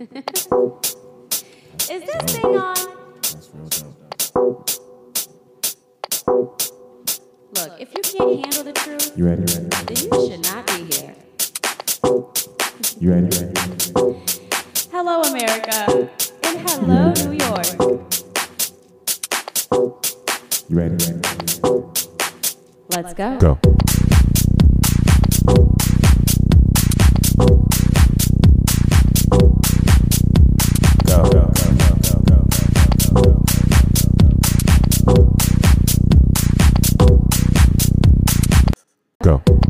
Is this thing on? That's real dope. Look, if you can't handle the truth, You ready? You ready? then you should not be here. You ready? You ready? Hello, America. And hello, New York. You ready? Ready? Let's. Go. Go. go.